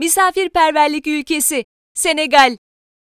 Misafirperverlik ülkesi Senegal.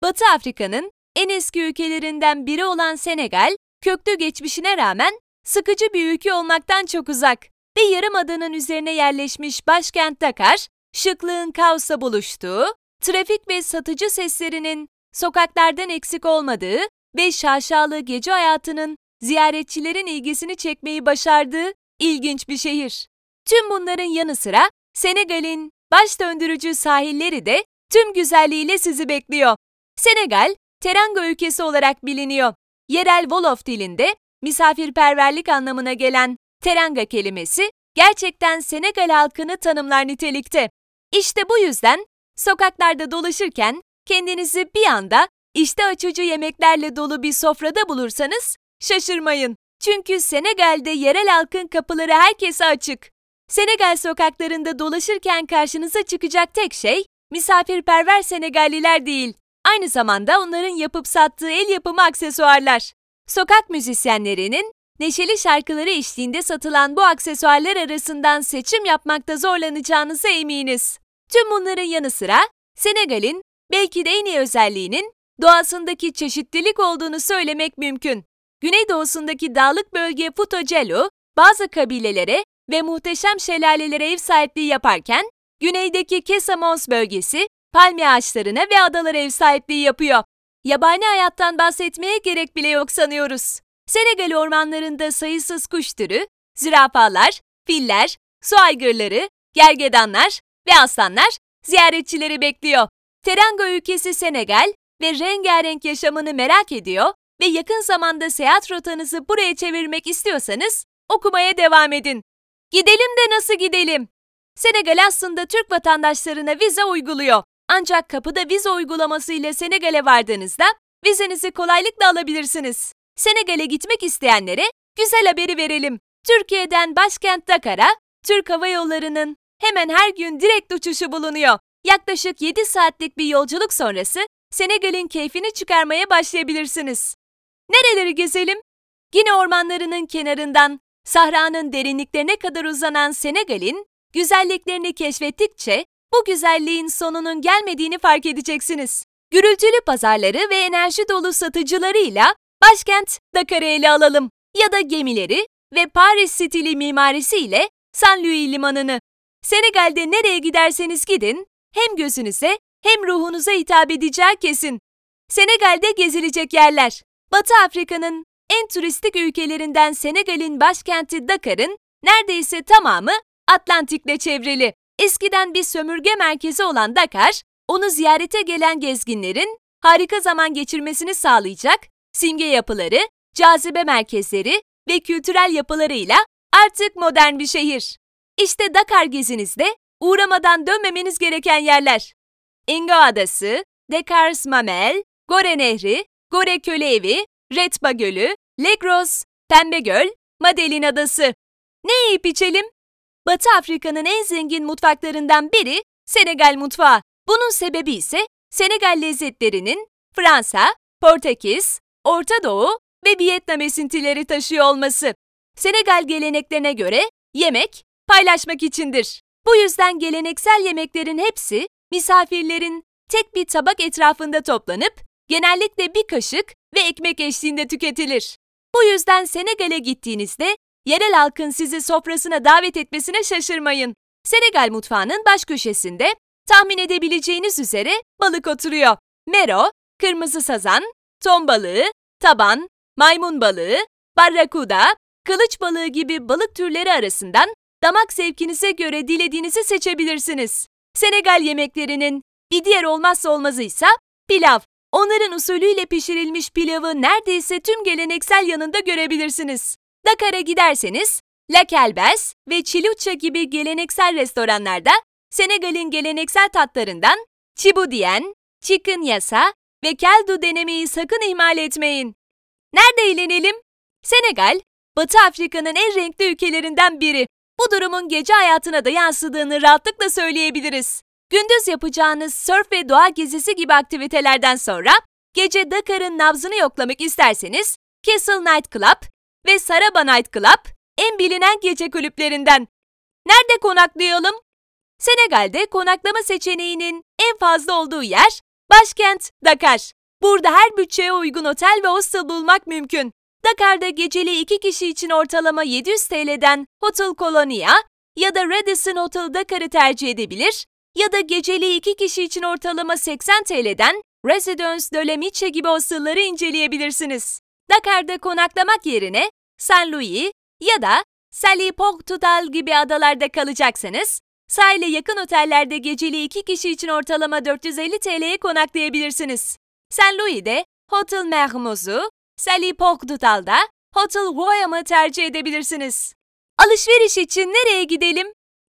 Batı Afrika'nın en eski ülkelerinden biri olan Senegal, köklü geçmişine rağmen sıkıcı bir ülke olmaktan çok uzak ve yarımadanın üzerine yerleşmiş başkent Dakar, şıklığın kaosla buluştuğu, trafik ve satıcı seslerinin sokaklardan eksik olmadığı ve şaşalı gece hayatının ziyaretçilerin ilgisini çekmeyi başardığı ilginç bir şehir. Tüm bunların yanı sıra Senegal'in baş döndürücü sahilleri de tüm güzelliğiyle sizi bekliyor. Senegal, Teranga ülkesi olarak biliniyor. Yerel Wolof dilinde misafirperverlik anlamına gelen Teranga kelimesi gerçekten Senegal halkını tanımlar nitelikte. İşte bu yüzden sokaklarda dolaşırken kendinizi bir anda işte açıcı yemeklerle dolu bir sofrada bulursanız şaşırmayın. Çünkü Senegal'de yerel halkın kapıları herkese açık. Senegal sokaklarında dolaşırken karşınıza çıkacak tek şey misafirperver Senegalliler değil. Aynı zamanda onların yapıp sattığı el yapımı aksesuarlar. Sokak müzisyenlerinin neşeli şarkıları eşliğinde satılan bu aksesuarlar arasından seçim yapmakta zorlanacağınıza eminiz. Tüm bunların yanı sıra Senegal'in belki de en iyi özelliğinin doğasındaki çeşitlilik olduğunu söylemek mümkün. Güneydoğusundaki dağlık bölge Futogelo, bazı kabilelere ve muhteşem şelalelere ev sahipliği yaparken, güneydeki Kesamos bölgesi palmiye ağaçlarına ve adalara ev sahipliği yapıyor. Yabani hayattan bahsetmeye gerek bile yok sanıyoruz. Senegal ormanlarında sayısız kuş türü, zürafalar, filler, su aygırları, gergedanlar ve aslanlar ziyaretçileri bekliyor. Teranga ülkesi Senegal ve rengarenk yaşamını merak ediyor ve yakın zamanda seyahat rotanızı buraya çevirmek istiyorsanız okumaya devam edin. Gidelim de nasıl gidelim? Senegal aslında Türk vatandaşlarına vize uyguluyor. Ancak kapıda vize uygulaması ile Senegal'e vardığınızda vizenizi kolaylıkla alabilirsiniz. Senegal'e gitmek isteyenlere güzel haberi verelim. Türkiye'den başkent Dakar'a Türk Hava Yolları'nın hemen her gün direkt uçuşu bulunuyor. Yaklaşık 7 saatlik bir yolculuk sonrası Senegal'in keyfini çıkarmaya başlayabilirsiniz. Nereleri gezelim? Yine ormanlarının kenarından Sahranın derinliklerine kadar uzanan Senegal'in güzelliklerini keşfettikçe bu güzelliğin sonunun gelmediğini fark edeceksiniz. Gürültülü pazarları ve enerji dolu satıcılarıyla başkent Dakar'ı ele alalım ya da gemileri ve Paris stili mimarisiyle San Louis limanını. Senegal'de nereye giderseniz gidin hem gözünüze hem ruhunuza hitap edeceği kesin. Senegal'de gezilecek yerler. Batı Afrika'nın en turistik ülkelerinden Senegal'in başkenti Dakar'ın neredeyse tamamı Atlantik'le çevrili. Eskiden bir sömürge merkezi olan Dakar, onu ziyarete gelen gezginlerin harika zaman geçirmesini sağlayacak simge yapıları, cazibe merkezleri ve kültürel yapılarıyla artık modern bir şehir. İşte Dakar gezinizde uğramadan dönmemeniz gereken yerler. Ingo Adası, Dekars Mamel, Gore Nehri, Gore Köle Evi, Retba Gölü, Legros, Pembe Göl, Madelin Adası. Ne yiyip içelim? Batı Afrika'nın en zengin mutfaklarından biri Senegal mutfağı. Bunun sebebi ise Senegal lezzetlerinin Fransa, Portekiz, Orta Doğu ve Vietnam esintileri taşıyor olması. Senegal geleneklerine göre yemek paylaşmak içindir. Bu yüzden geleneksel yemeklerin hepsi misafirlerin tek bir tabak etrafında toplanıp genellikle bir kaşık ve ekmek eşliğinde tüketilir. Bu yüzden Senegal'e gittiğinizde yerel halkın sizi sofrasına davet etmesine şaşırmayın. Senegal mutfağının baş köşesinde tahmin edebileceğiniz üzere balık oturuyor. Mero, kırmızı sazan, ton balığı, taban, maymun balığı, barrakuda, kılıç balığı gibi balık türleri arasından damak zevkinize göre dilediğinizi seçebilirsiniz. Senegal yemeklerinin bir diğer olmazsa olmazı ise pilav. Onların usulüyle pişirilmiş pilavı neredeyse tüm geleneksel yanında görebilirsiniz. Dakar'a giderseniz La Kelbes ve Chilucha gibi geleneksel restoranlarda Senegal'in geleneksel tatlarından Chibudien, Chicken Yasa ve Keldu denemeyi sakın ihmal etmeyin. Nerede eğlenelim? Senegal, Batı Afrika'nın en renkli ülkelerinden biri. Bu durumun gece hayatına da yansıdığını rahatlıkla söyleyebiliriz. Gündüz yapacağınız surf ve doğa gezisi gibi aktivitelerden sonra gece Dakar'ın nabzını yoklamak isterseniz Castle Night Club ve Saraba Night Club en bilinen gece kulüplerinden. Nerede konaklayalım? Senegal'de konaklama seçeneğinin en fazla olduğu yer başkent Dakar. Burada her bütçeye uygun otel ve hostel bulmak mümkün. Dakar'da geceli iki kişi için ortalama 700 TL'den Hotel Colonia ya da Radisson Hotel Dakar'ı tercih edebilir ya da geceli iki kişi için ortalama 80 TL'den Residence de la gibi hostellları inceleyebilirsiniz. Dakar'da konaklamak yerine Saint Louis ya da Sally Portugal gibi adalarda kalacaksanız, sahile yakın otellerde geceli iki kişi için ortalama 450 TL'ye konaklayabilirsiniz. Saint Louis'de Hotel Mermoz'u, Sally Portugal'da Hotel Royam'ı tercih edebilirsiniz. Alışveriş için nereye gidelim?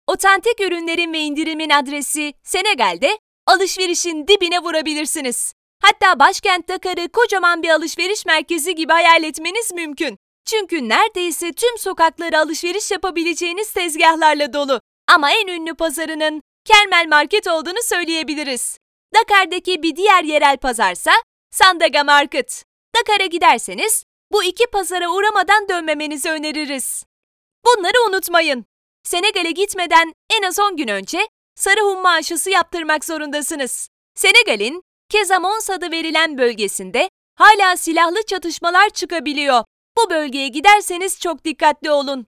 Otantik ürünlerin ve indirimin adresi Senegal'de alışverişin dibine vurabilirsiniz. Hatta başkent Dakar'ı kocaman bir alışveriş merkezi gibi hayal etmeniz mümkün. Çünkü neredeyse tüm sokakları alışveriş yapabileceğiniz tezgahlarla dolu. Ama en ünlü pazarının Kermel Market olduğunu söyleyebiliriz. Dakar'daki bir diğer yerel pazarsa Sandaga Market. Dakar'a giderseniz bu iki pazara uğramadan dönmemenizi öneririz. Bunları unutmayın. Senegal'e gitmeden en az 10 gün önce sarı humma aşısı yaptırmak zorundasınız. Senegal'in Kezamons adı verilen bölgesinde hala silahlı çatışmalar çıkabiliyor. Bu bölgeye giderseniz çok dikkatli olun.